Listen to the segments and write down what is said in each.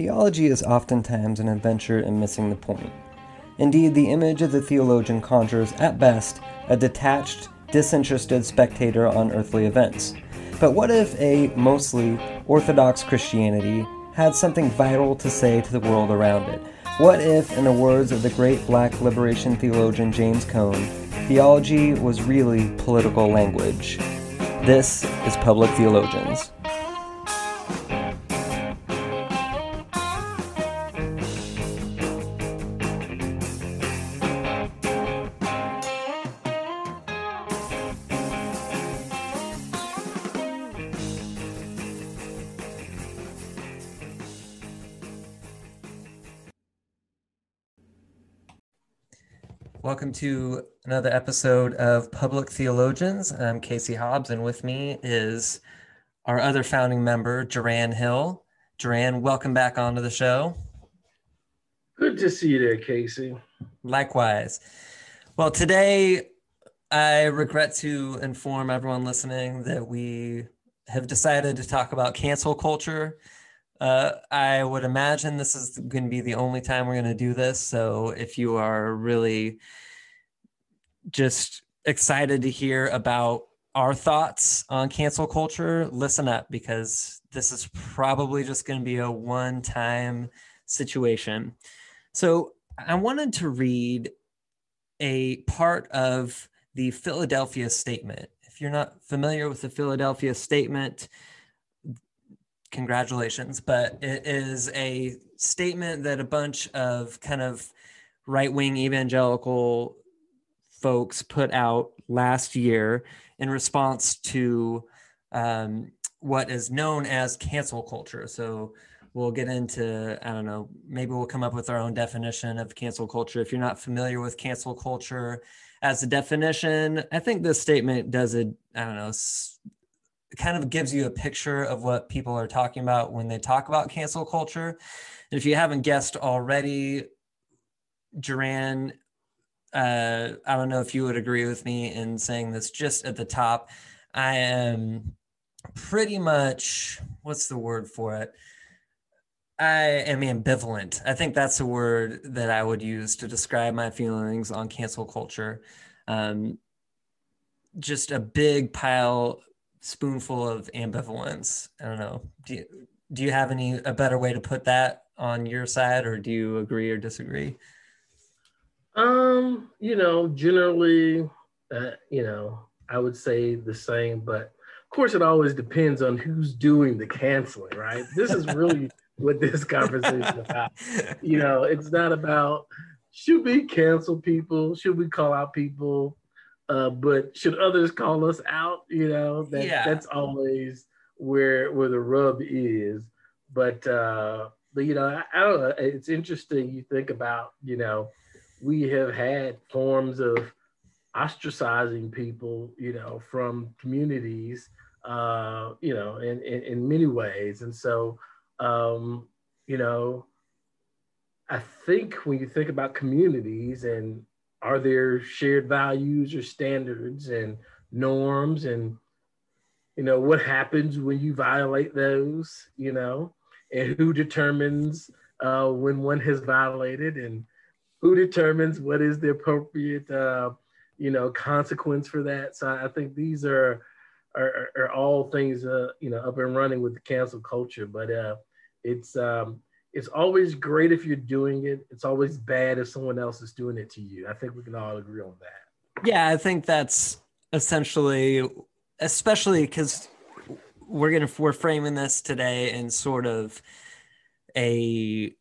theology is oftentimes an adventure in missing the point. Indeed, the image of the theologian conjures, at best, a detached, disinterested spectator on earthly events. But what if a mostly orthodox Christianity had something vital to say to the world around it? What if, in the words of the great black liberation theologian James Cone, theology was really political language? This is Public Theologians. Welcome to another episode of Public Theologians. I'm Casey Hobbs, and with me is our other founding member, Jerran Hill. Jerran, welcome back onto the show. Good to see you there, Casey. Likewise. Well, today I regret to inform everyone listening that we have decided to talk about cancel culture uh, I would imagine this is going to be the only time we're going to do this. So if you are really just excited to hear about our thoughts on cancel culture, listen up because this is probably just going to be a one time situation. So I wanted to read a part of the Philadelphia Statement. If you're not familiar with the Philadelphia Statement, congratulations, but it is a statement that a bunch of kind of right wing evangelical folks put out last year in response to um, what is known as cancel culture. So we'll get into, I don't know, maybe we'll come up with our own definition of cancel culture. If you're not familiar with cancel culture as a definition, I think this statement does it, I don't know, kind of gives you a picture of what people are talking about when they talk about cancel culture. And if you haven't guessed already, Jerran, uh, I don't know if you would agree with me in saying this just at the top. I am pretty much, what's the word for it? I am ambivalent. I think that's a word that I would use to describe my feelings on cancel culture. Um, just a big pile spoonful of ambivalence. I don't know. Do you, do you have any a better way to put that on your side, or do you agree or disagree? Um, you know, generally, uh, you know, I would say the same, but of course, it always depends on who's doing the canceling, right? This is really what this conversation is about. You know, it's not about should we cancel people, should we call out people, uh, but should others call us out? You know, that yeah. that's always where where the rub is. But uh, but you know, I, I don't know. It's interesting. You think about you know, we have had forms of ostracizing people, you know, from communities, uh, you know, in, in, in many ways. And so, um, you know, I think when you think about communities and are there shared values or standards and norms and you know what happens when you violate those you know and who determines uh, when one has violated and who determines what is the appropriate uh, you know consequence for that so i think these are are, are all things uh, you know up and running with the cancel culture but uh, it's um, it's always great if you're doing it. It's always bad if someone else is doing it to you. I think we can all agree on that. Yeah, I think that's essentially, especially because we're gonna we're framing this today in sort of a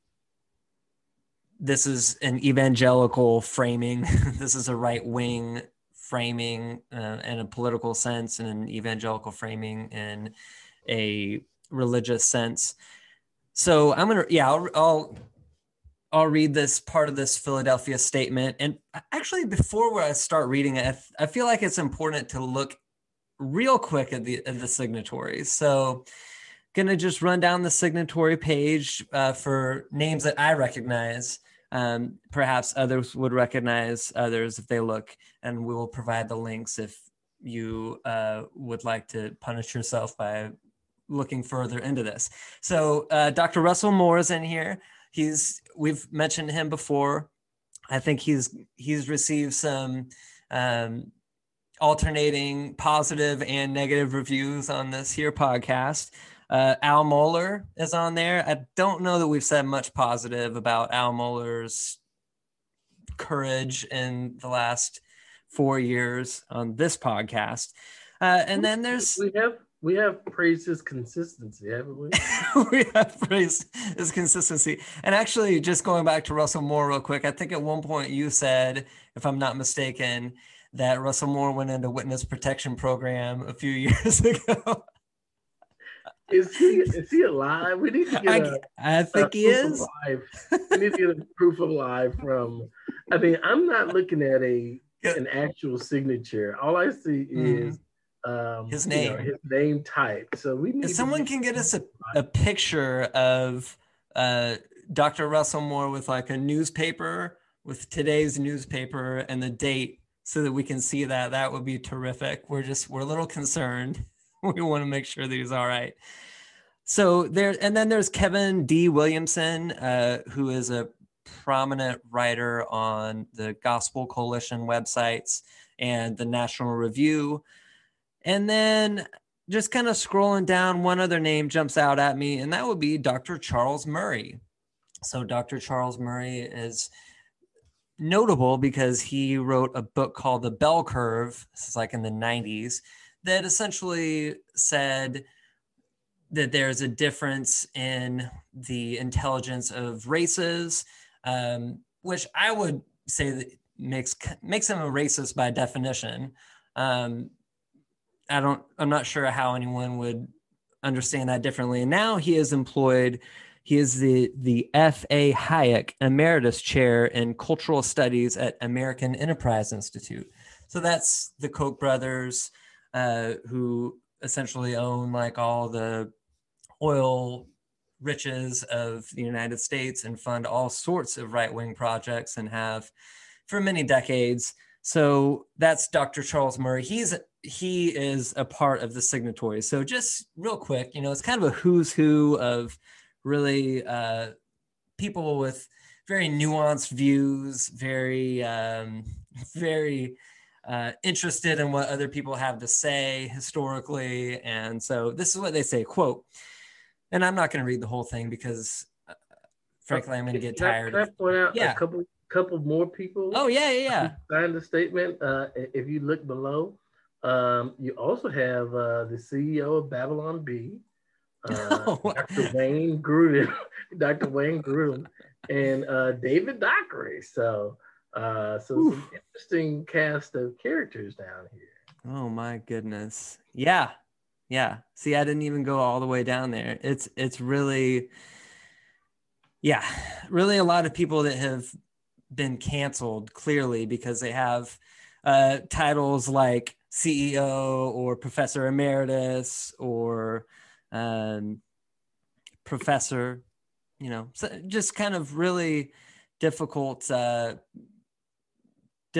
this is an evangelical framing. this is a right wing framing uh, in a political sense, and an evangelical framing in a religious sense. So I'm gonna yeah I'll, I'll I'll read this part of this Philadelphia statement. And actually, before I start reading it, I feel like it's important to look real quick at the at the signatories. So, gonna just run down the signatory page uh, for names that I recognize. Um, perhaps others would recognize others if they look, and we will provide the links if you uh, would like to punish yourself by looking further into this. So uh, Dr. Russell Moore is in here. He's we've mentioned him before. I think he's he's received some um, alternating positive and negative reviews on this here podcast. Uh, Al Mohler is on there. I don't know that we've said much positive about Al Mohler's courage in the last four years on this podcast. Uh, and then there's we have we have praised his consistency, haven't we? we have praised his consistency. And actually, just going back to Russell Moore real quick, I think at one point you said, if I'm not mistaken, that Russell Moore went into witness protection program a few years ago. Is he is he alive? We need to get. A, I, I think he is. We need to get a proof of life from. I mean, I'm not looking at a an actual signature. All I see mm-hmm. is um, his name, you know, his name type. So we need. If someone can get us a, a picture of uh, Dr. Russell Moore with like a newspaper with today's newspaper and the date, so that we can see that, that would be terrific. We're just we're a little concerned. we want to make sure that he's all right. So there, and then there's Kevin D. Williamson, uh, who is a prominent writer on the Gospel Coalition websites and the National Review. And then just kind of scrolling down, one other name jumps out at me, and that would be Dr. Charles Murray. So, Dr. Charles Murray is notable because he wrote a book called The Bell Curve. This is like in the 90s, that essentially said that there's a difference in the intelligence of races, um, which I would say that makes makes him a racist by definition. Um, I don't, I'm not sure how anyone would understand that differently. And now he is employed. He is the the F. A. Hayek Emeritus Chair in Cultural Studies at American Enterprise Institute. So that's the Koch brothers, uh, who essentially own like all the oil riches of the United States and fund all sorts of right wing projects and have for many decades. So that's Dr. Charles Murray. He's he is a part of the signatories. So just real quick, you know, it's kind of a who's who of really uh, people with very nuanced views, very um, very uh, interested in what other people have to say historically, and so this is what they say. Quote, and I'm not going to read the whole thing because, uh, frankly, I'm going to get tired. Can I point out yeah. a couple couple more people? Oh yeah, yeah, yeah. Signed the statement. Uh, if you look below, um, you also have uh, the CEO of Babylon Bee, uh, oh, Dr. Wayne Grudem, Dr. Wayne Grudem, and uh, David Dockery. So, uh, so Oof. interesting cast of characters down here. Oh my goodness! Yeah, yeah. See, I didn't even go all the way down there. It's it's really, yeah, really a lot of people that have been canceled clearly because they have uh, titles like CEO or professor emeritus or um, professor, you know, so just kind of really difficult, uh,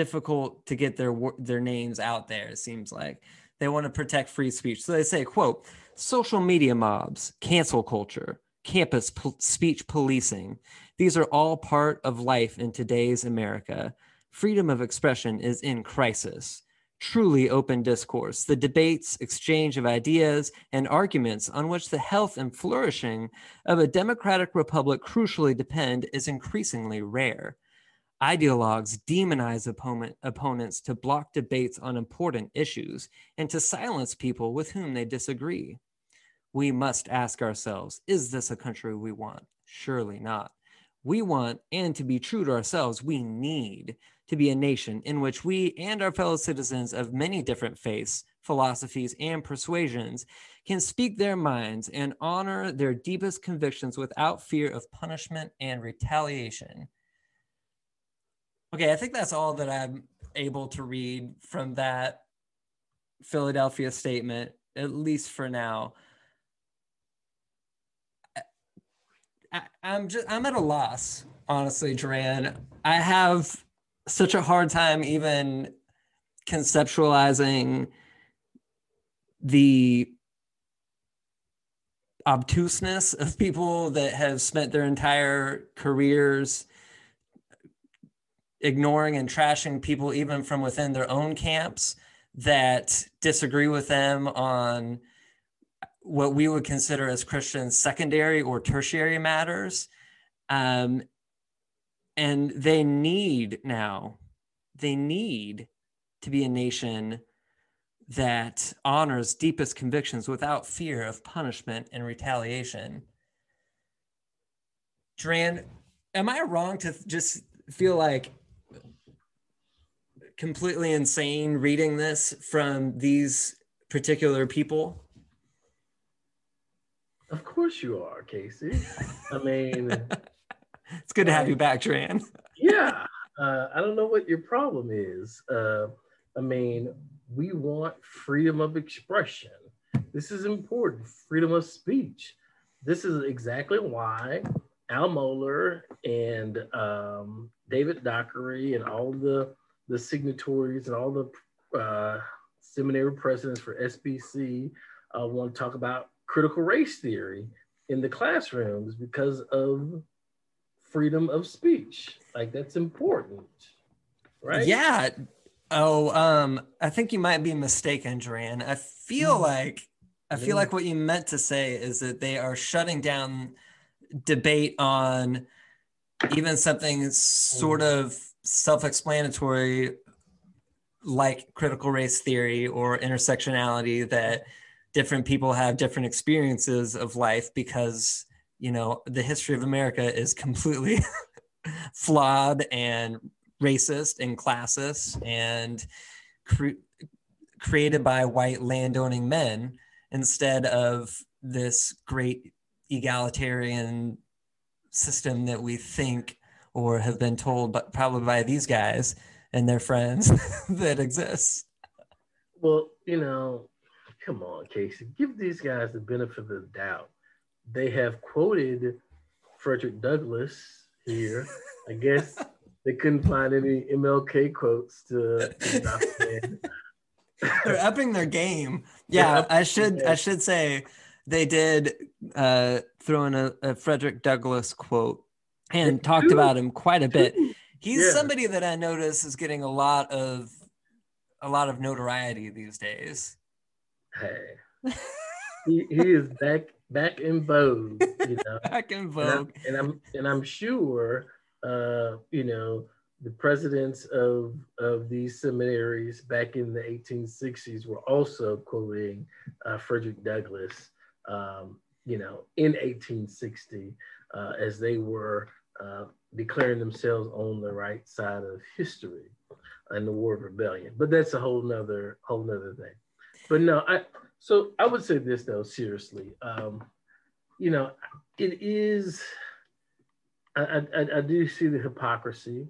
difficult to get their their names out there. It seems like they want to protect free speech, so they say, "quote Social media mobs, cancel culture, campus po- speech policing. These are all part of life in today's America. Freedom of expression is in crisis." truly open discourse, the debates, exchange of ideas, and arguments on which the health and flourishing of a democratic republic crucially depend is increasingly rare. Ideologues demonize opponent, opponents to block debates on important issues and to silence people with whom they disagree. We must ask ourselves is this a country we want? Surely not. We want, and to be true to ourselves, we need to be a nation in which we and our fellow citizens of many different faiths, philosophies, and persuasions can speak their minds and honor their deepest convictions without fear of punishment and retaliation. Okay, I think that's all that I'm able to read from that Philadelphia statement, at least for now. I, am just I'm at a loss, honestly, Jerran. I have such a hard time even conceptualizing the obtuseness of people that have spent their entire careers ignoring and trashing people even from within their own camps that disagree with them on what we would consider as Christians secondary or tertiary matters. Um, and they need now, they need to be a nation that honors deepest convictions without fear of punishment and retaliation. Jerran, am I wrong to just feel like completely insane reading this from these particular people? Of course you are, Casey. I mean, it's good to have you back, Jerran. yeah. Uh, I don't know what your problem is. Uh, I mean, we want freedom of expression. This is important freedom of speech. This is exactly why Al Mohler and um, David Dockery and all the, the signatories and all the uh, seminary presidents for SBC uh, want to talk about critical race theory in the classrooms because of freedom of speech. Like that's important, right? Yeah. Oh, um, I think you might be mistaken, Jerran. I feel mm. like I feel like what you meant to say is that they are shutting down debate on even something sort mm. of self-explanatory like critical race theory or intersectionality that different people have different experiences of life because you know the history of america is completely flawed and racist and classist and cre- created by white landowning men instead of this great egalitarian system that we think or have been told but probably by these guys and their friends that exists well you know come on casey. Give these guys the benefit of the doubt. They have quoted frederick douglass here. I guess they couldn't find any MLK quotes to, to They're upping their game. Yeah, I should I should say they did uh, throw in a, a Frederick Douglass quote and talked about him quite a bit. He's yeah. somebody that I notice is getting a lot of a lot of notoriety these days. Hey, he, he is back back in vogue. You know, back in vogue, and, I, and I'm and I'm sure uh, you know, the presidents of, of these seminaries back in the 1860s were also quoting uh, Frederick Douglass, um, you know, in 1860 uh, as they were uh, declaring themselves on the right side of history in the War of Rebellion. But that's a whole nother whole nother thing. But no, I so I would say this though, seriously. Um, you know, it is I, I, I do see the hypocrisy.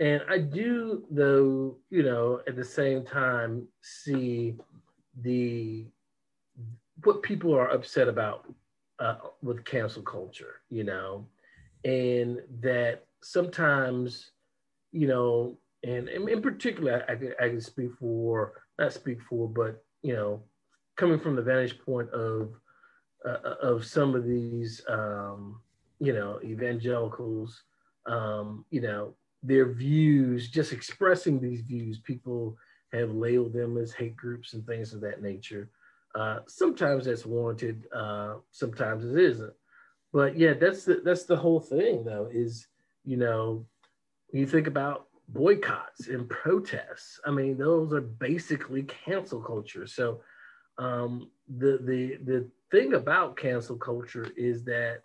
And I do, though, you know, at the same time, see the what people are upset about uh, with cancel culture, you know, and that sometimes, you know, and, in particular, I, I, I can speak for, not speak for, but, you know, coming from the vantage point of, uh, of some of these, um, you know, evangelicals, um, you know, their views, just expressing these views, people have labeled them as hate groups and things of that nature. Uh, sometimes that's warranted, uh, sometimes it isn't. But yeah, that's the that's the whole thing though, is you know, you think about boycotts and protests. I mean, those are basically cancel culture. So um, the the the thing about cancel culture is that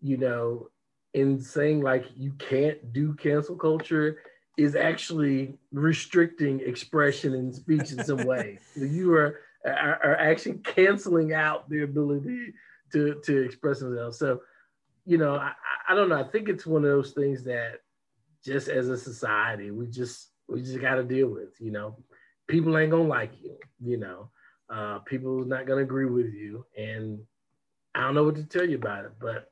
you know, in saying like you can't do cancel culture is actually restricting expression and speech in some way. you are, are, are actually canceling out the ability to to express themselves. So, you know, I, I don't know. I think it's one of those things that just as a society, we just we just got to deal with. You know, people ain't gonna like you. You know, uh, people not gonna agree with you, and I don't know what to tell you about it. But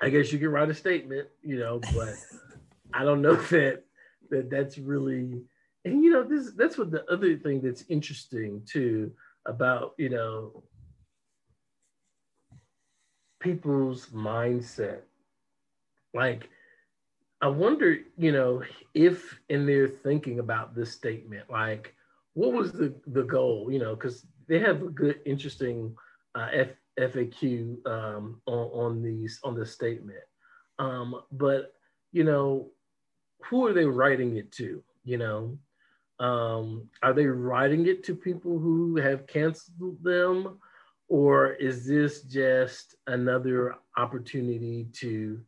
I guess you can write a statement, you know, but I don't know that that that's really and you know this that's what the other thing that's interesting too about you know people's mindset. Like, I wonder, you know, if in their thinking about this statement, like, what was the the goal? You know, because they have a good, interesting uh, F, FAQ um, on, on these on this statement. Um, but you know, who are they writing it to? You know, um, are they writing it to people who have canceled them, or is this just another opportunity to,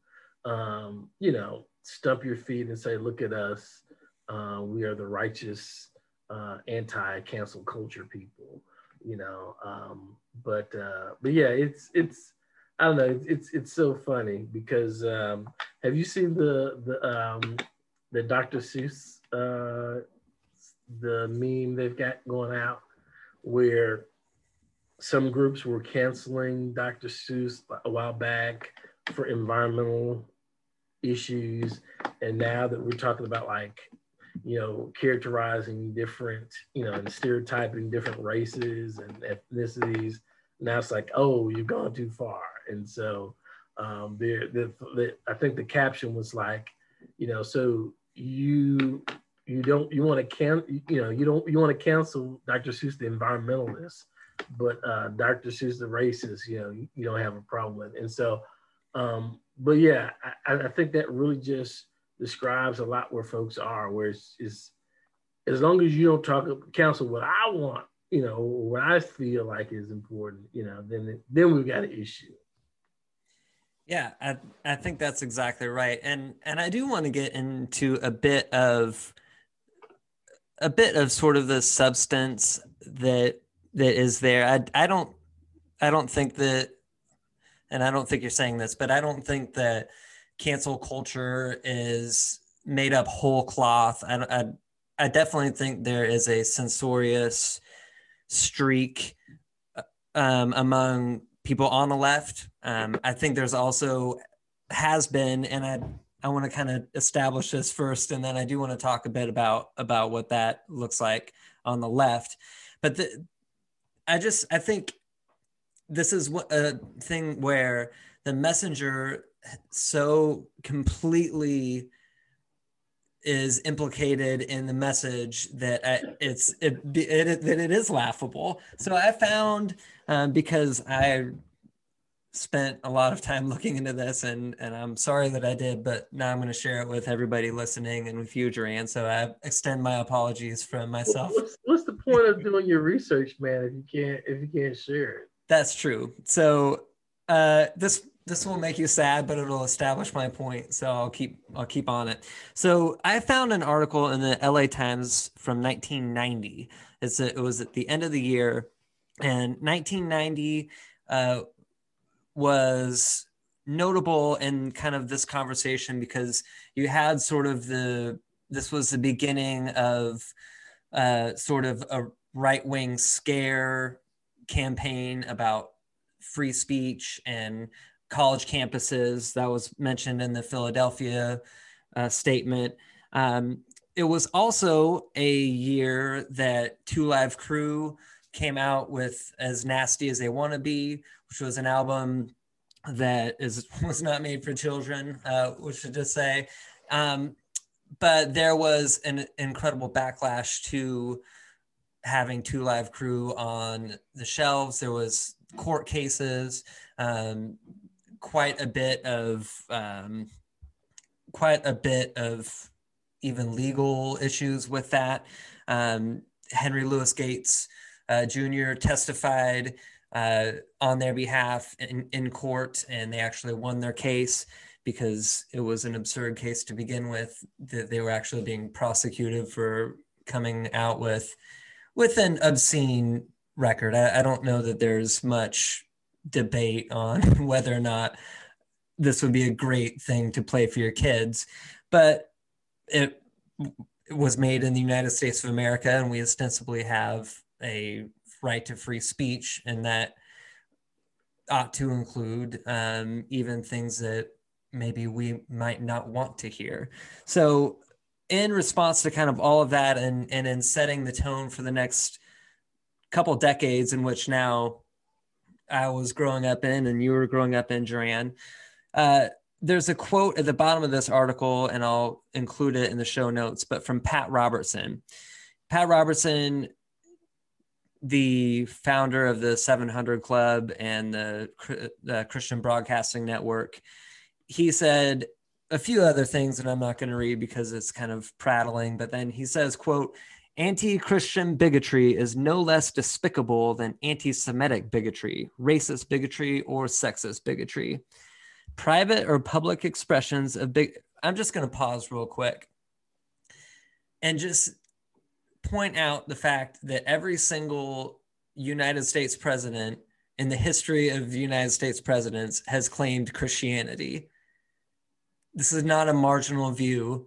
um, you know, stump your feet and say, "Look at us, uh, we are the righteous, uh, anti-cancel culture people," you know? Um, but uh, but yeah, it's it's I don't know, it's it's so funny because um, have you seen the the um, the Dr. Seuss uh, the meme they've got going out where some groups were canceling Dr. Seuss a while back for environmental issues. And now that we're talking about like, you know, characterizing different, you know, and stereotyping different races and ethnicities, now it's like, oh, you've gone too far. And so um, there, the, the, I think the caption was like, you know, so you you don't you want to can you know you don't you want to cancel Dr. Seuss the environmentalist, but uh, Dr. Seuss the racist you know you, you, don't have a problem with. And so, um, but yeah, I, I, think that really just describes a lot where folks are. Where it's, it's as long as you don't talk counsel what I want, you know, what I feel like is important, you know, then then we've got an issue. Yeah, I, I think that's exactly right. And and I do want to get into a bit of a bit of sort of the substance that that is there. I I don't I don't think that, and I don't think you're saying this, but I don't think that cancel culture is made up whole cloth. I I, I definitely think there is a censorious streak um, among people on the left. Um, I think there's also has been, and I I want to kind of establish this first, and then I do want to talk a bit about about what that looks like on the left. But the, I just I think this is what a thing where the messenger so completely is implicated in the message that it's it, it, that it is laughable. So I found um, because I spent a lot of time looking into this and and I'm sorry that I did, but now I'm going to share it with everybody listening and with you, Jerran. So I extend my apologies from myself. What's, what's the point of doing your research, man, if you can't if you can't share it? That's true. So uh, this this will make you sad, but it'll establish my point. So I'll keep I'll keep on it. So I found an article in the LA Times from 1990. It's a, it was at the end of the year, and 1990 uh, was notable in kind of this conversation because you had sort of the this was the beginning of uh, sort of a right wing scare campaign about free speech and college campuses that was mentioned in the Philadelphia uh, statement. Um, it was also a year that Two Live Crew came out with As Nasty as They Want to Be, which was an album that is was not made for children, uh, which should just say. Um, but there was an incredible backlash to having two live crew on the shelves. There was court cases, um, quite a bit of um, quite a bit of even legal issues with that. Um, Henry Louis Gates uh, Jr. testified uh, on their behalf in, in court, and they actually won their case because it was an absurd case to begin with. That they were actually being prosecuted for coming out with with an obscene record. I, I don't know that there's much debate on whether or not this would be a great thing to play for your kids, but it, it was made in the United States of America, and we ostensibly have a right to free speech, and that ought to include um, even things that maybe we might not want to hear. So, in response to kind of all of that, and and in setting the tone for the next couple decades, in which now I was growing up in and you were growing up in, Jerran. Uh, there's a quote at the bottom of this article, and I'll include it in the show notes, but from Pat Robertson. Pat Robertson, the founder of the 700 Club and the, the Christian Broadcasting Network, he said a few other things that I'm not going to read because it's kind of prattling, but then he says, quote, Anti-Christian bigotry is no less despicable than anti-Semitic bigotry, racist bigotry, or sexist bigotry. Private or public expressions of big i'm just going to pause real quick and just point out the fact that every single united states president in the history of united states presidents has claimed christianity this is not a marginal view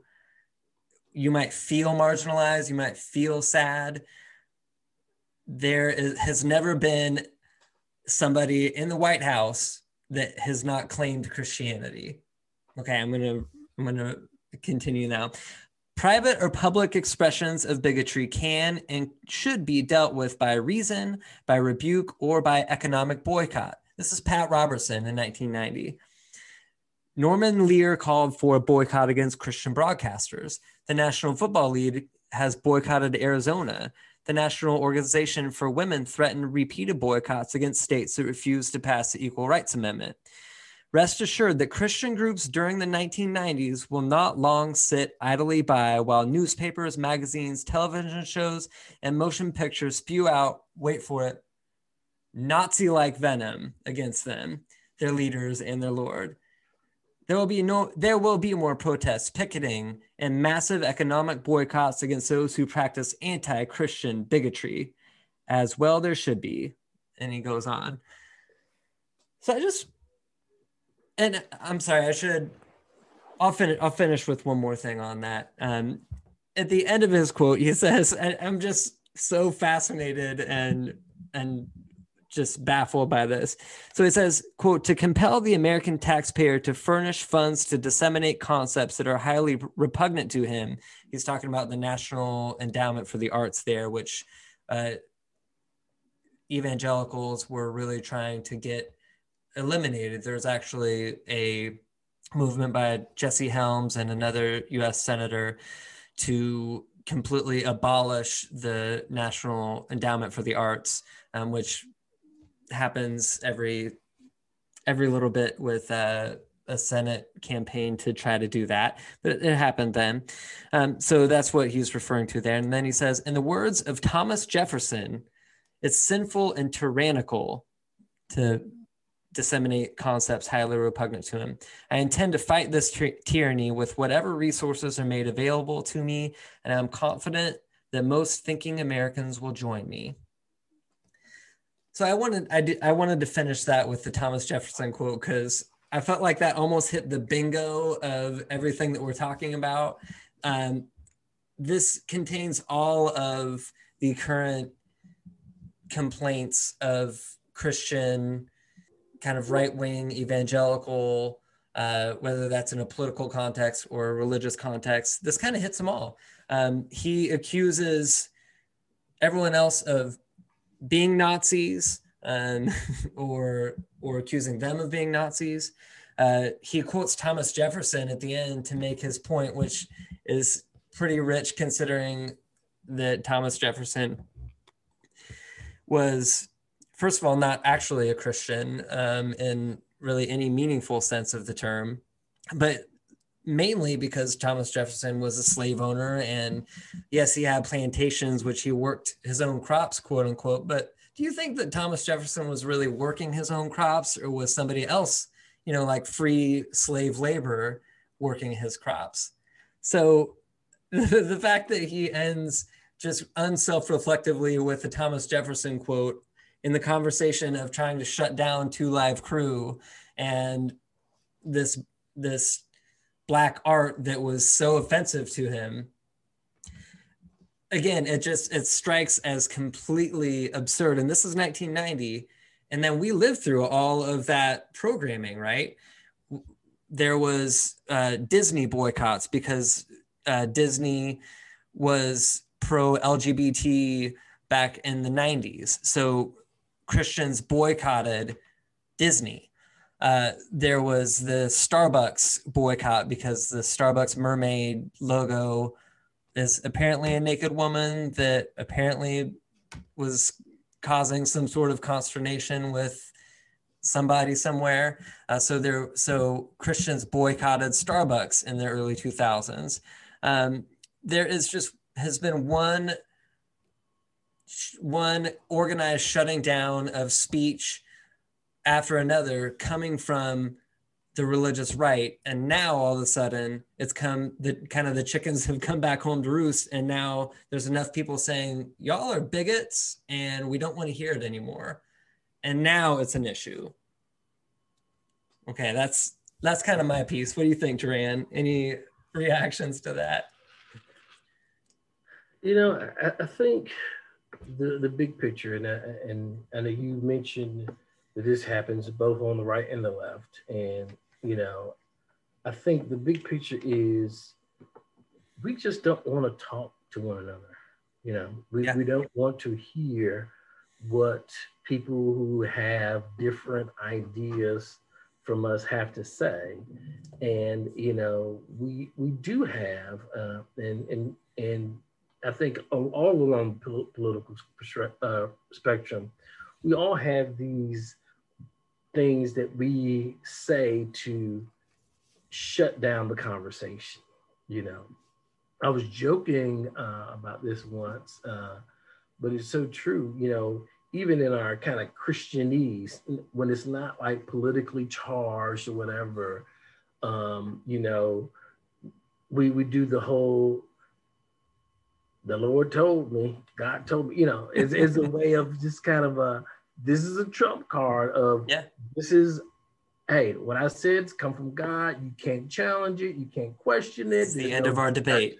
you might feel marginalized you might feel sad there is, has never been somebody in the white house that has not claimed Christianity. Okay, I'm gonna I'm gonna continue now. Private or public expressions of bigotry can and should be dealt with by reason, by rebuke, or by economic boycott. This is Pat Robertson in 1990. Norman Lear called for a boycott against Christian broadcasters. The National Football League has boycotted Arizona the National Organization for Women threatened repeated boycotts against states that refused to pass the Equal Rights Amendment. Rest assured that Christian groups during the 1990s will not long sit idly by while newspapers, magazines, television shows, and motion pictures spew out, wait for it, Nazi like venom against them, their leaders, and their Lord. There will be no there will be more protests, picketing, and massive economic boycotts against those who practice anti-Christian bigotry, as well there should be. And he goes on. So I just and I'm sorry, I should I'll finish I'll finish with one more thing on that. Um at the end of his quote, he says, I'm just so fascinated and and just baffled by this. So he says, quote, to compel the American taxpayer to furnish funds to disseminate concepts that are highly repugnant to him. He's talking about the National Endowment for the Arts there, which uh, evangelicals were really trying to get eliminated. There's actually a movement by Jesse Helms and another US senator to completely abolish the National Endowment for the Arts, um, which happens every every little bit with uh, a Senate campaign to try to do that, but it happened then. Um, so that's what he's referring to there. And then he says, in the words of Thomas Jefferson, it's sinful and tyrannical to disseminate concepts highly repugnant to him. I intend to fight this ty- tyranny with whatever resources are made available to me, and I'm confident that most thinking Americans will join me. So I wanted I did, I wanted to finish that with the Thomas Jefferson quote because I felt like that almost hit the bingo of everything that we're talking about. Um, this contains all of the current complaints of Christian kind of right wing evangelical, uh, whether that's in a political context or a religious context. This kind of hits them all. Um, he accuses everyone else of being Nazis um, or or accusing them of being Nazis. Uh, he quotes Thomas Jefferson at the end to make his point, which is pretty rich considering that Thomas Jefferson was, first of all, not actually a Christian um, in really any meaningful sense of the term, but mainly because Thomas Jefferson was a slave owner. And yes, he had plantations, which he worked his own crops, quote unquote, but do you think that Thomas Jefferson was really working his own crops or was somebody else, you know, like free slave labor working his crops? So the, fact that he ends just unself-reflectively with the Thomas Jefferson quote in the conversation of trying to shut down Two Live Crew and this this black art that was so offensive to him again, it just it strikes as completely absurd. And this is 1990, and then we lived through all of that programming, right? There was uh, Disney boycotts because uh, Disney was pro LGBT back in the 90s. So Christians boycotted Disney. Uh, there was the Starbucks boycott because the Starbucks mermaid logo is apparently a naked woman that apparently was causing some sort of consternation with somebody somewhere. Uh, so there, so Christians boycotted Starbucks in the early 2000s. Um, there is just has been one one organized shutting down of speech after another coming from the religious right. And now all of a sudden it's come the kind of the chickens have come back home to roost. And now there's enough people saying y'all are bigots and we don't want to hear it anymore. And now it's an issue. Okay that's that's kind of my piece. What do you think Jerran? any reactions to that? You know i, I think the the big picture and and and you mentioned that this happens both on the right and the left and you know, I think the big picture is we just don't want to talk to one another. You know, we, yeah. we don't want to hear what people who have different ideas from us have to say. And, you know, we we do have, uh, and, and, and I think all along the political uh, spectrum, we all have these things that we say to shut down the conversation. You know, I was joking uh, about this once, uh, but it's so true. You know, even in our kind of Christianese, when it's not like politically charged or whatever, um, you know, we we do the whole the Lord told me, God told me, you know, it's, it's a way of just kind of a this is a trump card of yeah. this is hey, what I said's come from God. You can't challenge it, you can't question it. It's the end no of our debate.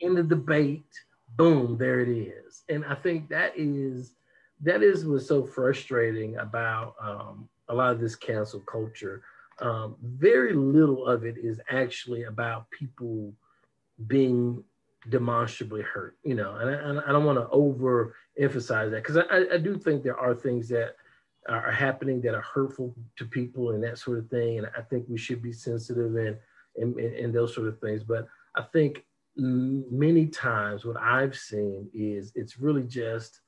In the debate, boom, there it is. And I think that is that is what's so frustrating about um, a lot of this cancel culture. Um, very little of it is actually about people being demonstrably hurt, you know, and I, I don't want to over emphasize that because I, I do think there are things that are happening that are hurtful to people and that sort of thing. And I think we should be sensitive and, and, and those sort of things. But I think many times what I've seen is it's really just,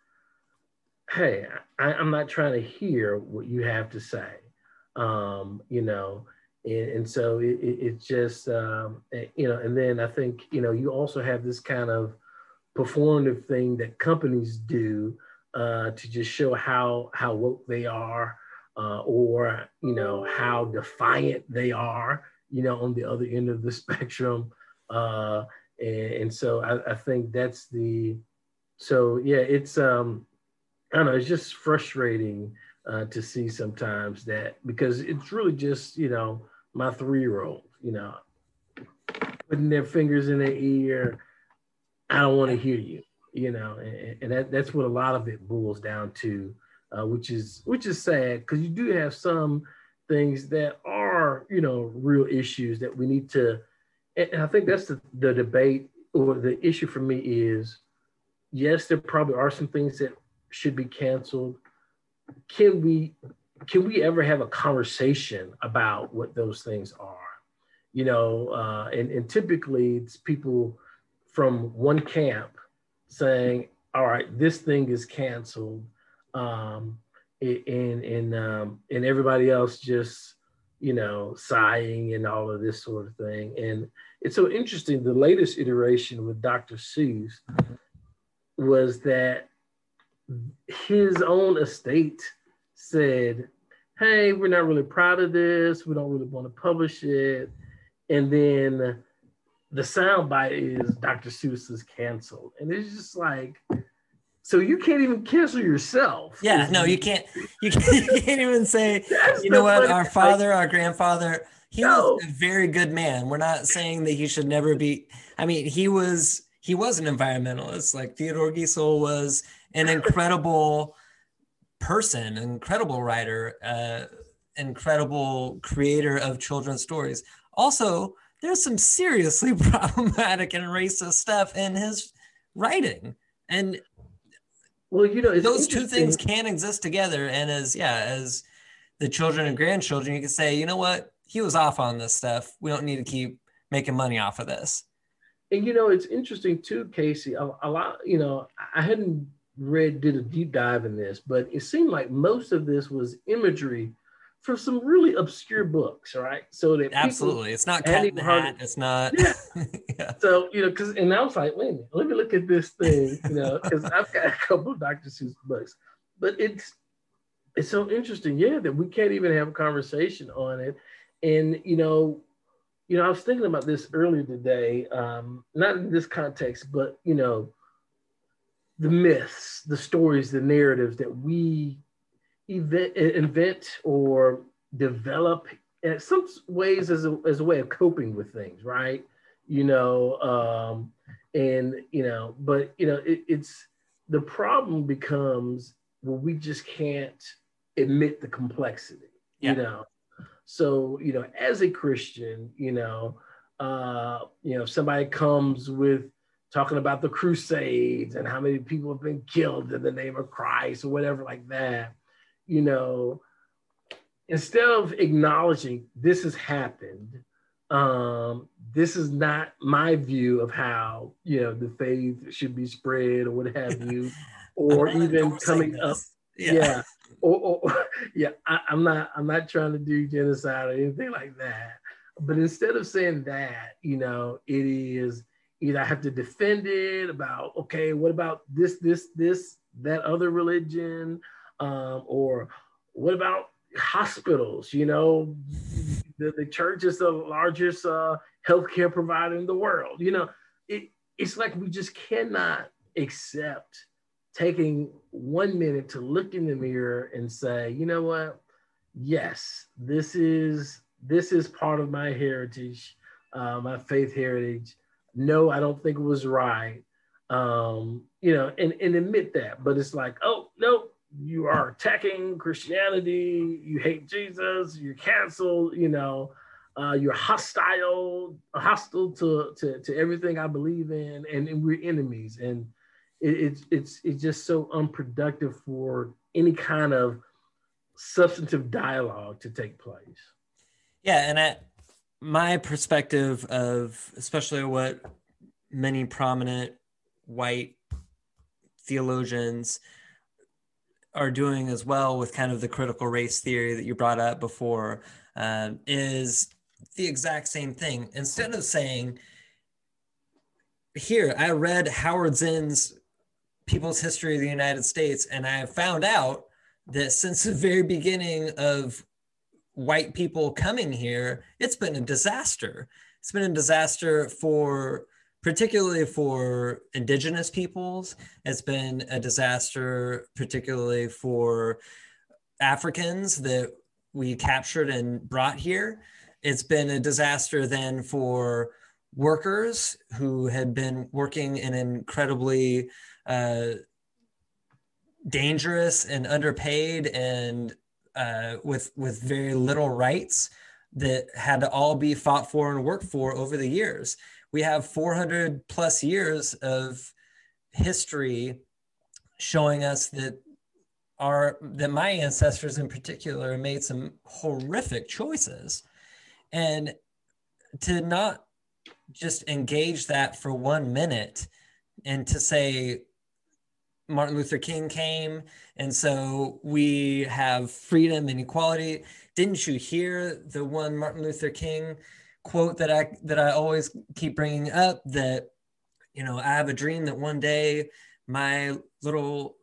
hey, I, am not trying to hear what you have to say. Um, you know, and, and so it, it, just, um, you know, and then I think, you know, you also have this kind of performative thing that companies do uh, to just show how how woke they are, uh, or you know how defiant they are, you know, on the other end of the spectrum. Uh, and, and, so I, I, think that's the so yeah, it's um, I don't know, it's just frustrating uh, to see sometimes that because it's really just you know my three year old, you know, putting their fingers in their ear I don't want to hear you, you know, and, and that, that's what a lot of it boils down to, uh, which is which is sad because you do have some things that are, you know, real issues that we need to, and I think that's the, the debate or the issue for me is, yes, there probably are some things that should be canceled. Can we can we ever have a conversation about what those things are? You know, uh, and, and typically it's people from one camp saying, all right, this thing is canceled. Um, and, and, um, and everybody else just, you know, sighing and all of this sort of thing. And it's so interesting. The latest iteration with Dr. Seuss was that his own estate said, hey, we're not really proud of this. We don't really want to publish it. And then the soundbite is Dr. Seuss is canceled. And it's just like, so you can't even cancel yourself. Yeah, no, you can't. You can't, you can't even say, you know what, our father, our grandfather, he no. was a very good man. We're not saying that he should never be. I mean, he was he was an environmentalist. Like Theodore Geisel was an incredible person, an incredible writer, uh, incredible creator of children's stories. Also, there's some seriously problematic and racist stuff in his writing. And Well, you know, those two things can exist together, and as yeah, as the children and grandchildren, you can say, you know what, he was off on this stuff. We don't need to keep making money off of this. And you know, it's interesting too, Casey. A, a lot, you know, I hadn't read did a deep dive in this, but it seemed like most of this was imagery from some really obscure books, right? So that absolutely, it's not cat in the hat. It's not. Yeah. yeah. So you know, because and I was like, wait a minute, let me look at this thing, you know, because I've got a couple of Dr. Seuss books, but it's it's so interesting, yeah, that we can't even have a conversation on it, and you know, you know, I was thinking about this earlier today, um, not in this context, but you know the myths, the stories, the narratives that we event, invent or develop in some ways as a, as a way of coping with things, right? You know, um, and, you know, but, you know, it, it's the problem becomes well, we just can't admit the complexity, yeah. you know? So, you know, as a Christian, you know, uh, you know, if somebody comes with talking about the Crusades and how many people have been killed in the name of Christ or whatever like that, you know, instead of acknowledging this has happened, um, this is not my view of how you know the faith should be spread or what have you, or even coming up, yeah, yeah. Or, or, yeah, I, I'm not I'm not trying to do genocide or anything like that. But instead of saying that, you know, it is either I have to defend it about, okay, what about this, this, this, that other religion? Um, or what about hospitals? You know, the, the church is the largest uh, healthcare provider in the world. You know, it, it's like we just cannot accept taking one minute to look in the mirror and say, you know what? Yes, this is this is part of my heritage, uh, my faith heritage no, I don't think it was right. Um, you know, and, and admit that. But it's like, oh, no, you are attacking Christianity, you hate Jesus, you're canceled, you know, uh, you're hostile, hostile to, to, to everything I believe in, and, and we're enemies. And it, it's, it's, it's just so unproductive for any kind of substantive dialogue to take place. Yeah. And I, my perspective of especially what many prominent white theologians are doing as well with kind of the critical race theory that you brought up before um, is the exact same thing. Instead of saying, here, I read Howard Zinn's People's History of the United States, and I found out that since the very beginning of white people coming here, it's been a disaster. It's been a disaster for particularly for indigenous peoples. It's been a disaster, particularly for Africans that we captured and brought here. It's been a disaster then for workers who had been working in incredibly uh, dangerous and underpaid and uh, with with very little rights that had to all be fought for and worked for over the years. We have 400 plus years of history showing us that our that my ancestors in particular made some horrific choices and to not just engage that for one minute and to say Martin Luther King came, and so we have freedom and equality. Didn't you hear the one Martin Luther King quote that I that I always keep bringing up? That you know, I have a dream that one day my little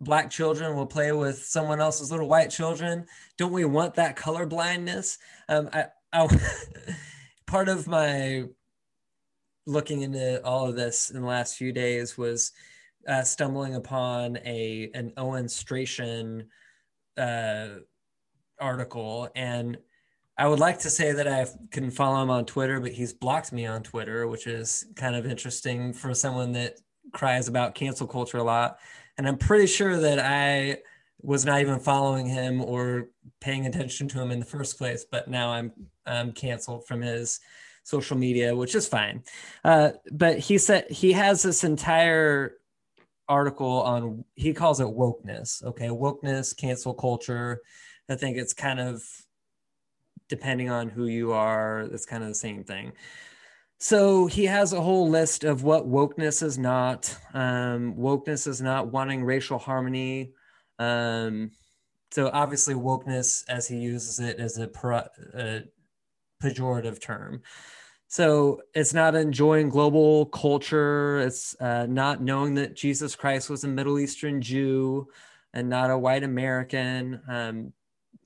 black children will play with someone else's little white children. Don't we want that color blindness? Um, I, I part of my looking into all of this in the last few days was uh, stumbling upon a an Owen Strachan uh, article, and I would like to say that I can follow him on Twitter, but he's blocked me on Twitter, which is kind of interesting for someone that cries about cancel culture a lot. And I'm pretty sure that I was not even following him or paying attention to him in the first place, but now I'm I'm canceled from his social media, which is fine. Uh, but he said he has this entire article on he calls it wokeness. Okay, wokeness, cancel culture. I think it's kind of depending on who you are, it's kind of the same thing. So he has a whole list of what wokeness is not. Um, wokeness is not wanting racial harmony. Um, so obviously, wokeness, as he uses it, is a, a pejorative term. So it's not enjoying global culture. It's uh, not knowing that Jesus Christ was a Middle Eastern Jew and not a white American. Um,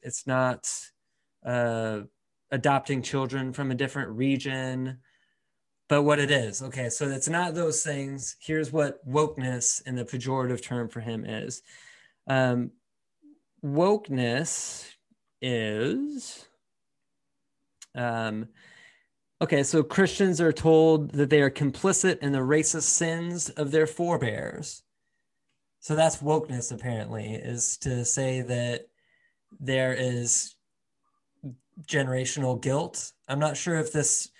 it's not uh, adopting children from a different region. But what it is, okay, so it's not those things. Here's what wokeness in the pejorative term for him is. Um, wokeness is um, okay, so Christians are told that they are complicit in the racist sins of their forebears. So that's wokeness, apparently, is to say that there is generational guilt. I'm not sure if this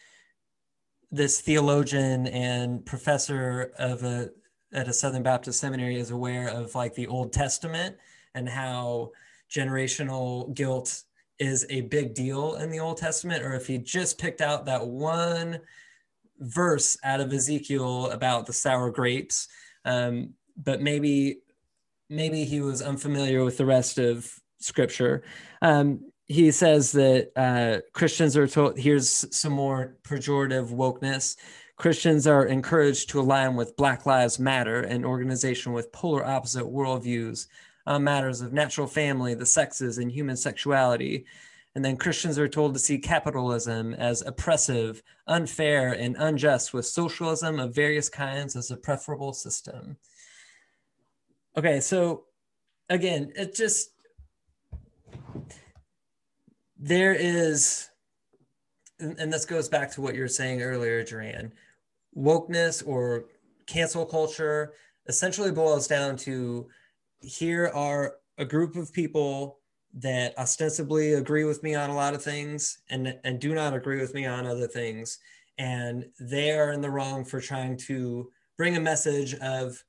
this theologian and professor of a at a Southern Baptist seminary is aware of like the Old Testament and how generational guilt is a big deal in the Old Testament, or if he just picked out that one verse out of Ezekiel about the sour grapes, um, but maybe maybe he was unfamiliar with the rest of Scripture. Um, he says that uh, Christians are told. Here's some more pejorative wokeness. Christians are encouraged to align with Black Lives Matter, an organization with polar opposite worldviews on matters of natural family, the sexes, and human sexuality. And then Christians are told to see capitalism as oppressive, unfair, and unjust, with socialism of various kinds as a preferable system. Okay, so again, it just, there is, and this goes back to what you were saying earlier, Jerran, wokeness or cancel culture essentially boils down to here are a group of people that ostensibly agree with me on a lot of things and, and do not agree with me on other things. And they are in the wrong for trying to bring a message of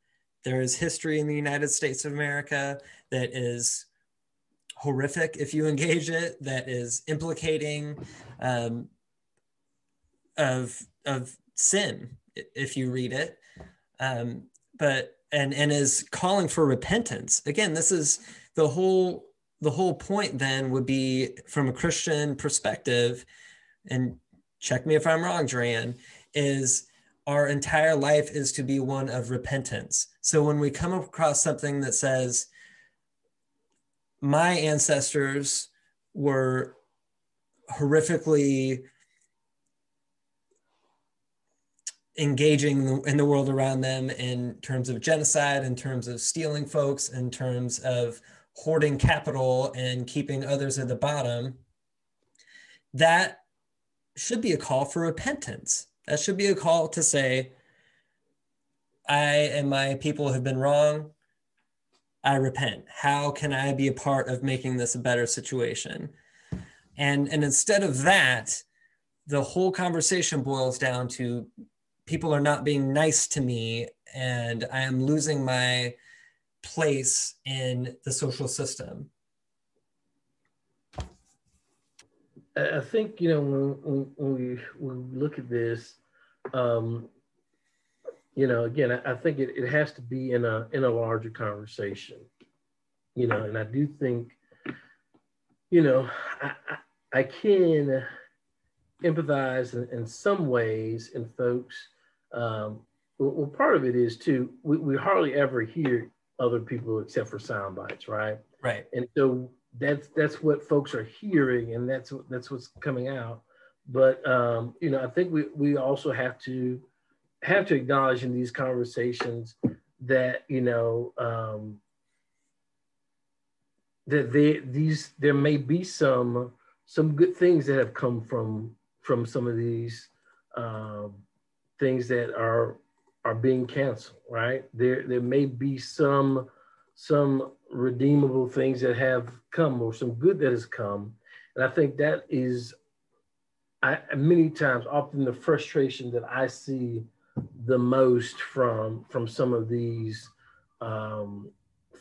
there is history in the United States of America that is horrific if you engage it, that is implicating um, of, of sin if you read it. Um, but and and is calling for repentance. Again this is the whole the whole point then would be from a christian perspective and check me if i'm wrong Jerran, is our entire life is to be one of repentance. So when we come across something that says my ancestors were horrifically engaging in the world around them in terms of genocide, in terms of stealing folks, in terms of hoarding capital and keeping others at the bottom, that should be a call for repentance. That should be a call to say, I and my people have been wrong. I repent. How can I be a part of making this a better situation? And, and instead of that, the whole conversation boils down to people are not being nice to me and I am losing my place in the social system. I think you know when, when we when we look at this, um, you know, again, I, I think it, it has to be in a in a larger conversation, you know, and I do think, you know, I, I, I can empathize in, in some ways in folks um, well, part of it is too, we, we hardly ever hear other people except for sound bites, right? Right. And so that's that's what folks are hearing, and that's that's what's coming out. But um, you know, I think we we also have to have to acknowledge in these conversations that you know um, that they these there may be some some good things that have come from from some of these um, things that are are being canceled, right? There there may be some some redeemable things that have come or some good that has come. And I think that is I many times often the frustration that I see the most from from some of these um,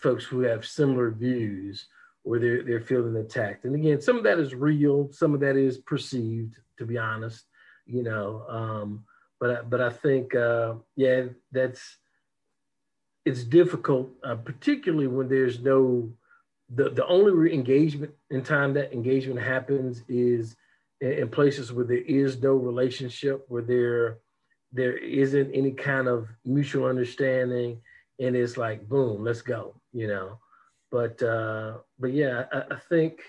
folks who have similar views or they're, they're feeling attacked. And again, some of that is real, some of that is perceived, to be honest, you know. Um, but, but I think, uh, yeah, that's, it's difficult, uh, particularly when there's no, the, the only engagement in time that engagement happens is in, in places where there is no relationship, where there, there isn't any kind of mutual understanding and it's like boom let's go you know? But uh but yeah i, I think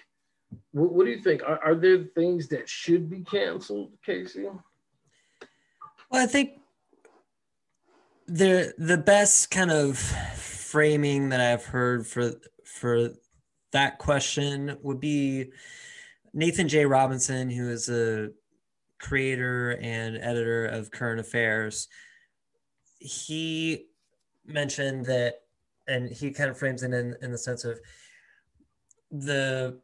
what, what, do you think? Are, are there things that should be canceled casey well i think the the best kind of framing that i've heard for for that question would be nathan j. Robinson who is a creator and editor of current affairs. He mentioned that, and he kind of frames it in, in the sense of the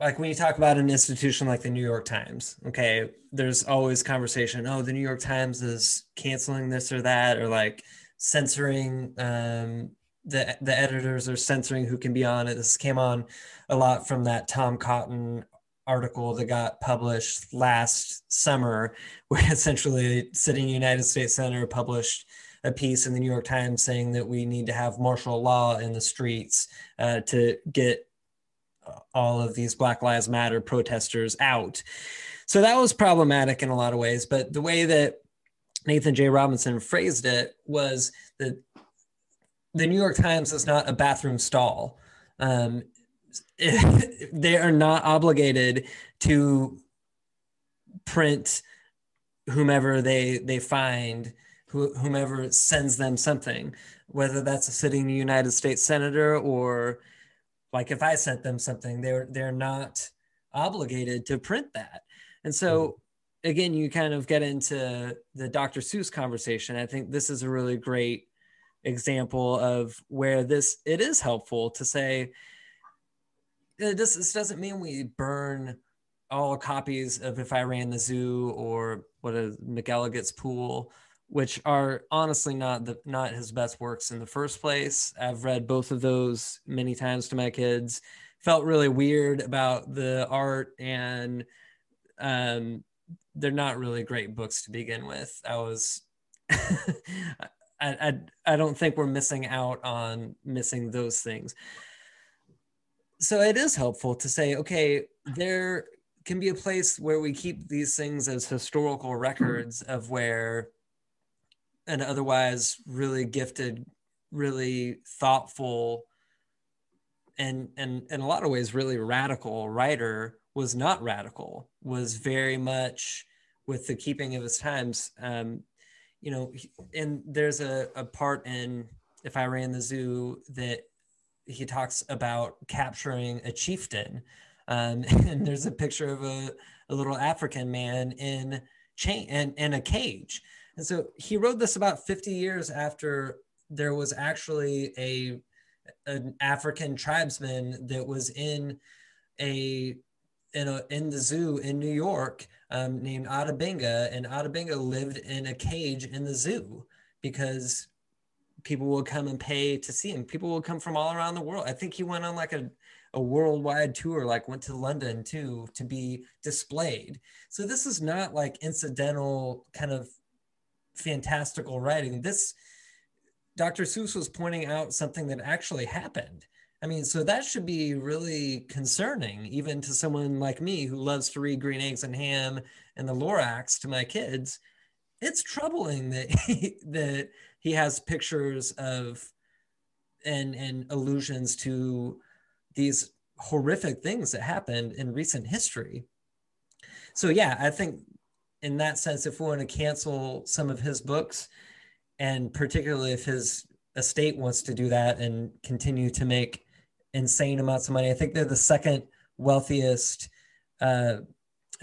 like when you talk about an institution like the New York Times, okay, there's always conversation. Oh, the New York Times is canceling this or that, or like censoring um, the the editors are censoring who can be on it. This came on a lot from that Tom Cotton article that got published last summer, where essentially sitting United States Senator published a piece in the New York Times saying that we need to have martial law in the streets uh, to get all of these Black Lives Matter protesters out. So that was problematic in a lot of ways. But the way that Nathan J. Robinson phrased it was that the New York Times is not a bathroom stall. Um, they are not obligated to print whomever they they find whomever sends them something, whether that's a sitting United States senator or like if I sent them something, they're they're not obligated to print that. And so mm-hmm. again, you kind of get into the Dr. Seuss conversation. I think this is a really great example of where this it is helpful to say this, this doesn't mean we burn all copies of if I ran the zoo or what a McElligot's pool which are honestly not the not his best works in the first place. I've read both of those many times to my kids. Felt really weird about the art and um, they're not really great books to begin with. I was I, I I don't think we're missing out on missing those things. So it is helpful to say, okay, there can be a place where we keep these things as historical records of where an otherwise really gifted, really thoughtful, and and in a lot of ways really radical writer was not radical. Was very much with the keeping of his times. Um, you know, and there's a, a part in if I ran the zoo that he talks about capturing a chieftain. Um, and there's a picture of a, a little African man in chain and in, in a cage. And so he wrote this about 50 years after there was actually a an African tribesman that was in a in a in the zoo in New York um, named Ota Benga, and Ota Benga lived in a cage in the zoo because people would come and pay to see him. People would come from all around the world. I think he went on like a a worldwide tour, like went to London too, to be displayed. So this is not like incidental kind of fantastical writing. This Dr. Seuss was pointing out something that actually happened. I mean, so that should be really concerning, even to someone like me who loves to read Green Eggs and Ham and the Lorax to my kids. It's troubling that he, that he has pictures of and and allusions to these horrific things that happened in recent history. So yeah, I think in that sense, if we want to cancel some of his books, and particularly if his estate wants to do that and continue to make insane amounts of money, I think they're the second wealthiest uh,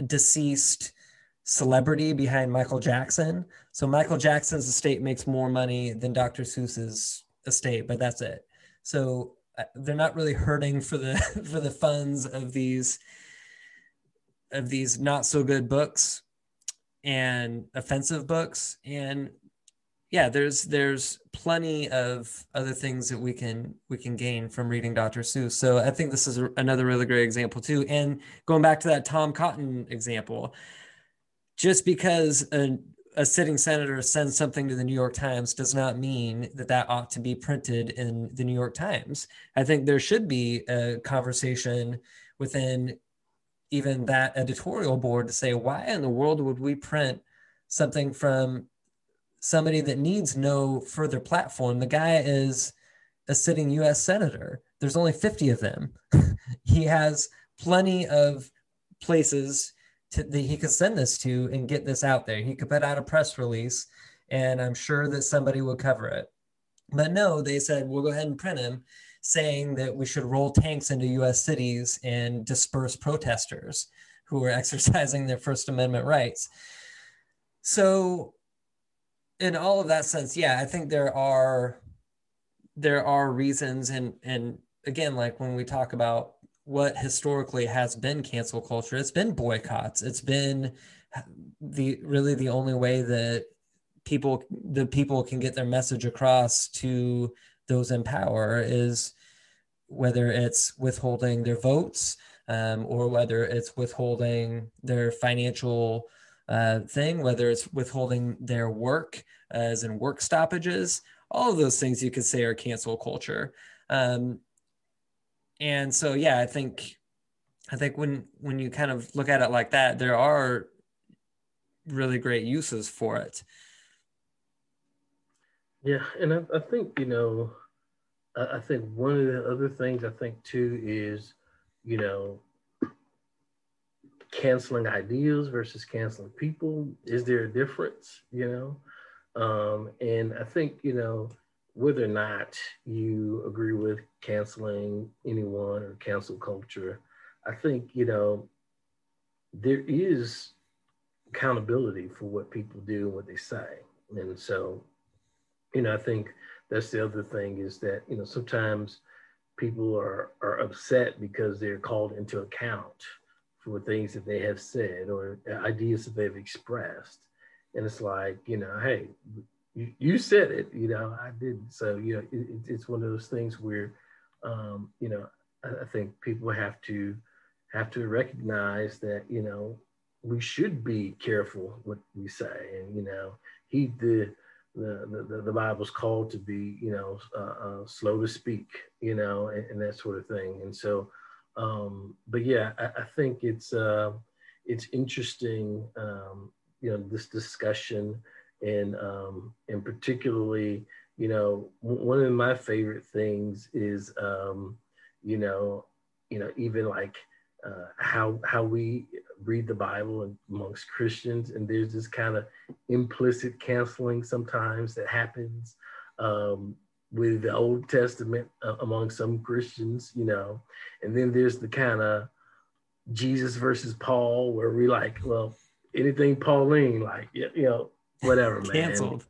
deceased celebrity behind Michael Jackson. So Michael Jackson's estate makes more money than Dr. Seuss's estate, but that's it. So uh, they're not really hurting for the for the funds of these of these not so good books and offensive books and yeah, there's there's plenty of other things that we can we can gain from reading Dr. Seuss. So I think this is another really great example too. And going back to that Tom Cotton example, just because a, a sitting senator sends something to the New York Times does not mean that that ought to be printed in the New York Times. I think there should be a conversation within even that editorial board to say, why in the world would we print something from somebody that needs no further platform. The guy is a sitting US senator. There's only 50 of them. he has plenty of places to, that he could send this to and get this out there. He could put out a press release and I'm sure that somebody would cover it. But no, they said, we'll go ahead and print him saying that we should roll tanks into US cities and disperse protesters who are exercising their First Amendment rights. So in all of that sense, yeah, I think there are there are reasons and and again, like when we talk about what historically has been cancel culture, it's been boycotts. It's been the really the only way that people the people can get their message across to those in power is whether it's withholding their votes um, or whether it's withholding their financial uh, thing, whether it's withholding their work as in work stoppages, all of those things you could say are cancel culture. Um, and so, yeah, I think, I think when when you kind of look at it like that, there are really great uses for it. Yeah, and I, I think you know, I, think one of the other things I think too is, you know, canceling ideas versus canceling people? Is there a difference? You know, um, and I think you know whether or not you agree with canceling anyone or cancel culture, I think you know there is accountability for what people do and what they say, and so you know I think that's the other thing is that you know sometimes people are are upset because they're called into account for things that they have said or ideas that they've expressed. And it's like, you know, hey, you, you said it, you know, I didn't. So, you know, it, it's one of those things where, um, you know, I, I think people have to have to recognize that, you know, we should be careful what we say and, you know, heed the, the, the, the Bible's called to be, you know, uh, uh, slow to speak, you know, and, and, that sort of thing. And so, um, but yeah, I, I think it's uh, it's interesting, um, you know, this discussion, and um, and particularly, you know, one of my favorite things is, um, you know, you know, even like uh, how how we read the Bible amongst Christians, and there's this kind of implicit canceling sometimes that happens. Um, with the Old Testament uh, among some Christians, you know, and then there's the kind of Jesus versus Paul where we like, well, anything Pauline, like, you know, whatever, man. Canceled.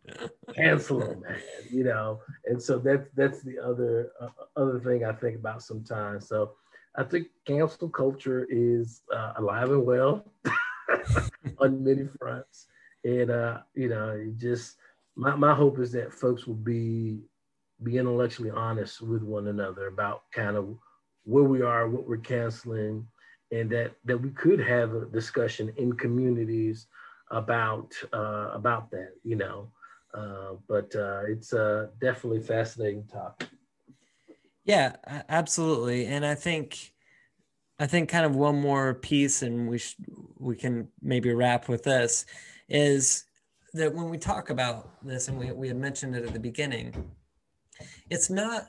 Cancel them, man. You know, and so that's that's the other uh, other thing I think about sometimes. So I think cancel culture is uh, alive and well on many fronts, and uh, you know, just my my hope is that folks will be be intellectually honest with one another about kind of where we are, what we're canceling, and that that we could have a discussion in communities about uh, about that, you know. Uh, but uh, it's a definitely fascinating topic. Yeah, absolutely, and I think I think kind of one more piece, and we sh- we can maybe wrap with this is that when we talk about this, and we, we had mentioned it at the beginning, it's not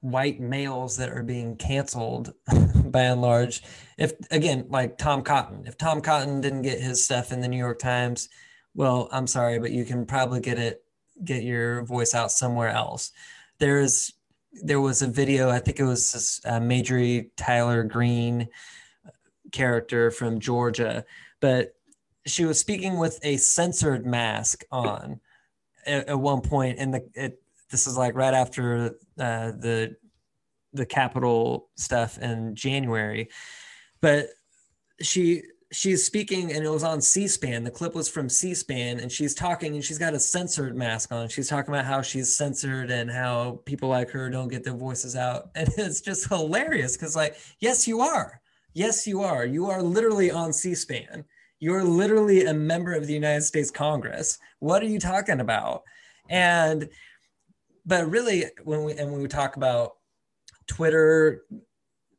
white males that are being canceled by and large. If again, like Tom Cotton, if Tom Cotton didn't get his stuff in the New York Times, well, I'm sorry, but you can probably get it, get your voice out somewhere else. There's, there was a video, I think it was this uh, Marjorie Taylor Greene character from Georgia, but she was speaking with a censored mask on at, at one point, and the it this is like right after uh, the the Capitol stuff in January, but she she's speaking and it was on c-span the clip was from c-span and she's talking and she's got a censored mask on. She's talking about how she's censored and how people like her don't get their voices out. And it's just hilarious because like yes you are. Yes you are. You are literally on c-span. You're literally a member of the united states congress. What are you talking about? And but really when we and when we talk about twitter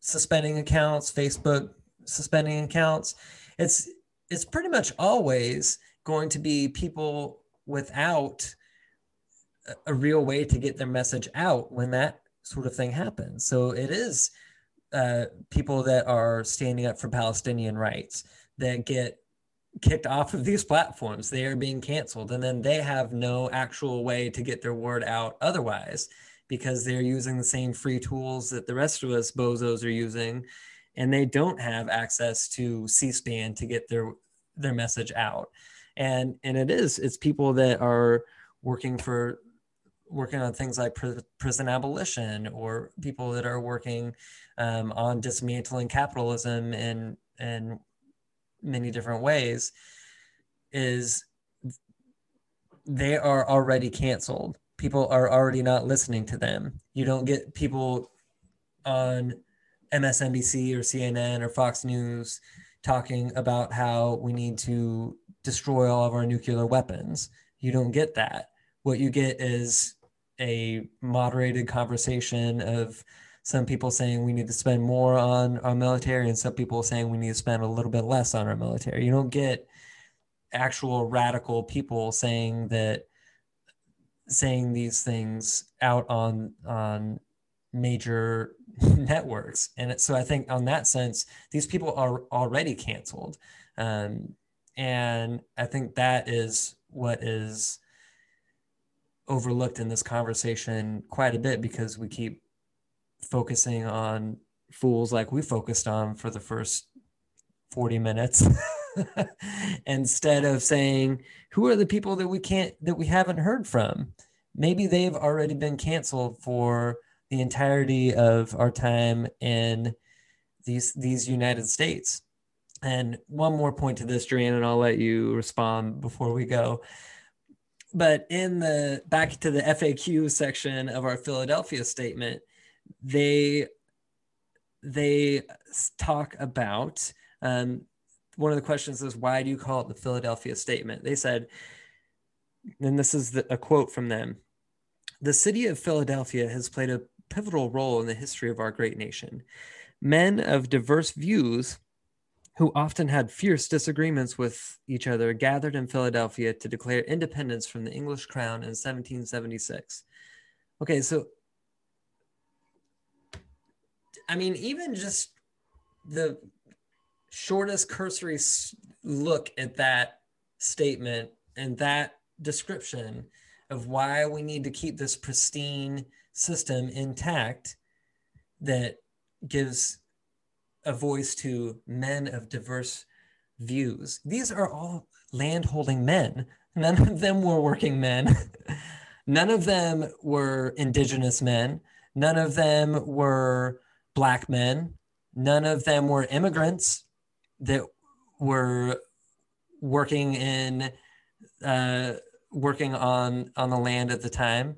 suspending accounts facebook suspending accounts it's it's pretty much always going to be people without a real way to get their message out when that sort of thing happens. So it is uh, people that are standing up for Palestinian rights that get kicked off of these platforms. They are being canceled, and then they have no actual way to get their word out otherwise because they're using the same free tools that the rest of us bozos are using and they don't have access to C-SPAN to get their their message out. And and it is it's people that are working for working on things like prison abolition or people that are working um, on dismantling capitalism in in many different ways is they are already canceled people are already not listening to them you don't get people on MSNBC or CNN or Fox News talking about how we need to destroy all of our nuclear weapons. You don't get that. What you get is a moderated conversation of some people saying we need to spend more on our military and some people saying we need to spend a little bit less on our military. You don't get actual radical people saying that saying these things out on on major networks. And so I think on that sense, these people are already canceled. Um, and I think that is what is overlooked in this conversation quite a bit because we keep focusing on fools like we focused on for the first 40 minutes instead of saying who are the people that we can't that we haven't heard from maybe they've already been canceled for the entirety of our time in these these United States. And one more point to this, Joanne, and I'll let you respond before we go. But in the back to the FAQ section of our Philadelphia statement, they they talk about um, one of the questions is why do you call it the Philadelphia statement? They said, and this is the, a quote from them: "The city of Philadelphia has played a pivotal role in the history of our great nation. Men of diverse views who often had fierce disagreements with each other gathered in Philadelphia to declare independence from the English crown in 1776. Okay, so I mean, even just the shortest cursory look at that statement and that description of why we need to keep this pristine system intact that gives a voice to men of diverse views. These are all landholding men. None of them were working men. None of them were indigenous men. None of them were black men. None of them were immigrants that were working in uh, working on on the land at the time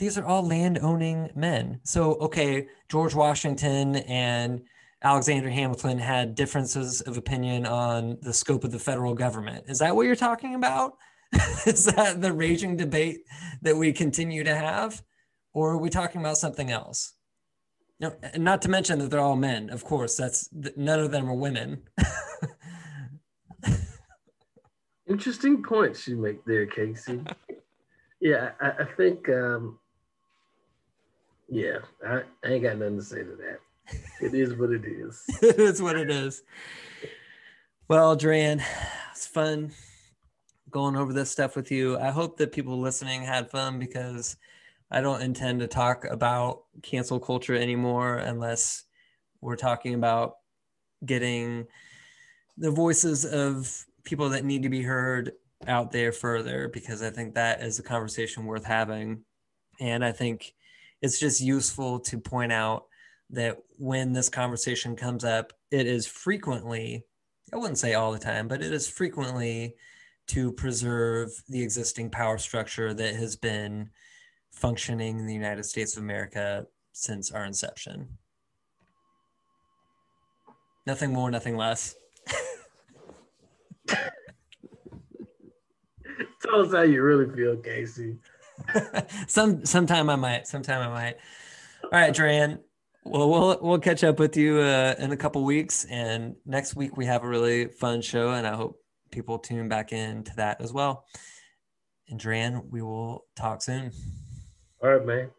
these are all land owning men. So, okay, George Washington and Alexander Hamilton had differences of opinion on the scope of the federal government. Is that what you're talking about? Is that the raging debate that we continue to have? Or are we talking about something else? No, not to mention that they're all men. Of course, that's none of them are women. Interesting points you make there, Casey. Yeah, I, I think um, yeah, I, I ain't got nothing to say to that. It is what it is. it is what it is. Well, Jerran, it's fun going over this stuff with you. I hope that people listening had fun because I don't intend to talk about cancel culture anymore unless we're talking about getting the voices of people that need to be heard out there further because I think that is a conversation worth having. And I think it's just useful to point out that when this conversation comes up, it is frequently I wouldn't say all the time, but it is frequently to preserve the existing power structure that has been functioning in the United States of America since our inception. Nothing more, nothing less. Tell us how you really feel, Casey. Some sometime I might. Sometime I might. All right, Jerran. Well, we'll we'll catch up with you uh, in a couple weeks, and next week we have a really fun show, and I hope people tune back into that as well. And Jerran, we will talk soon. All right, man.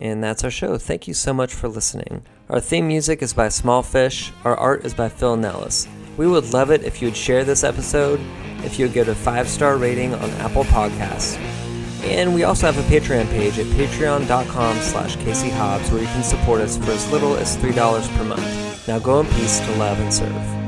And that's our show. Thank you so much for listening. Our theme music is by Small Fish. Our art is by Phil Nellis. We would love it if you would share this episode, if you would give a five star rating on Apple Podcasts. And we also have a Patreon page at patreon.com slash Casey Hobbs where you can support us for as little as $3 per month. Now go in peace to love and serve.